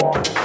Bye.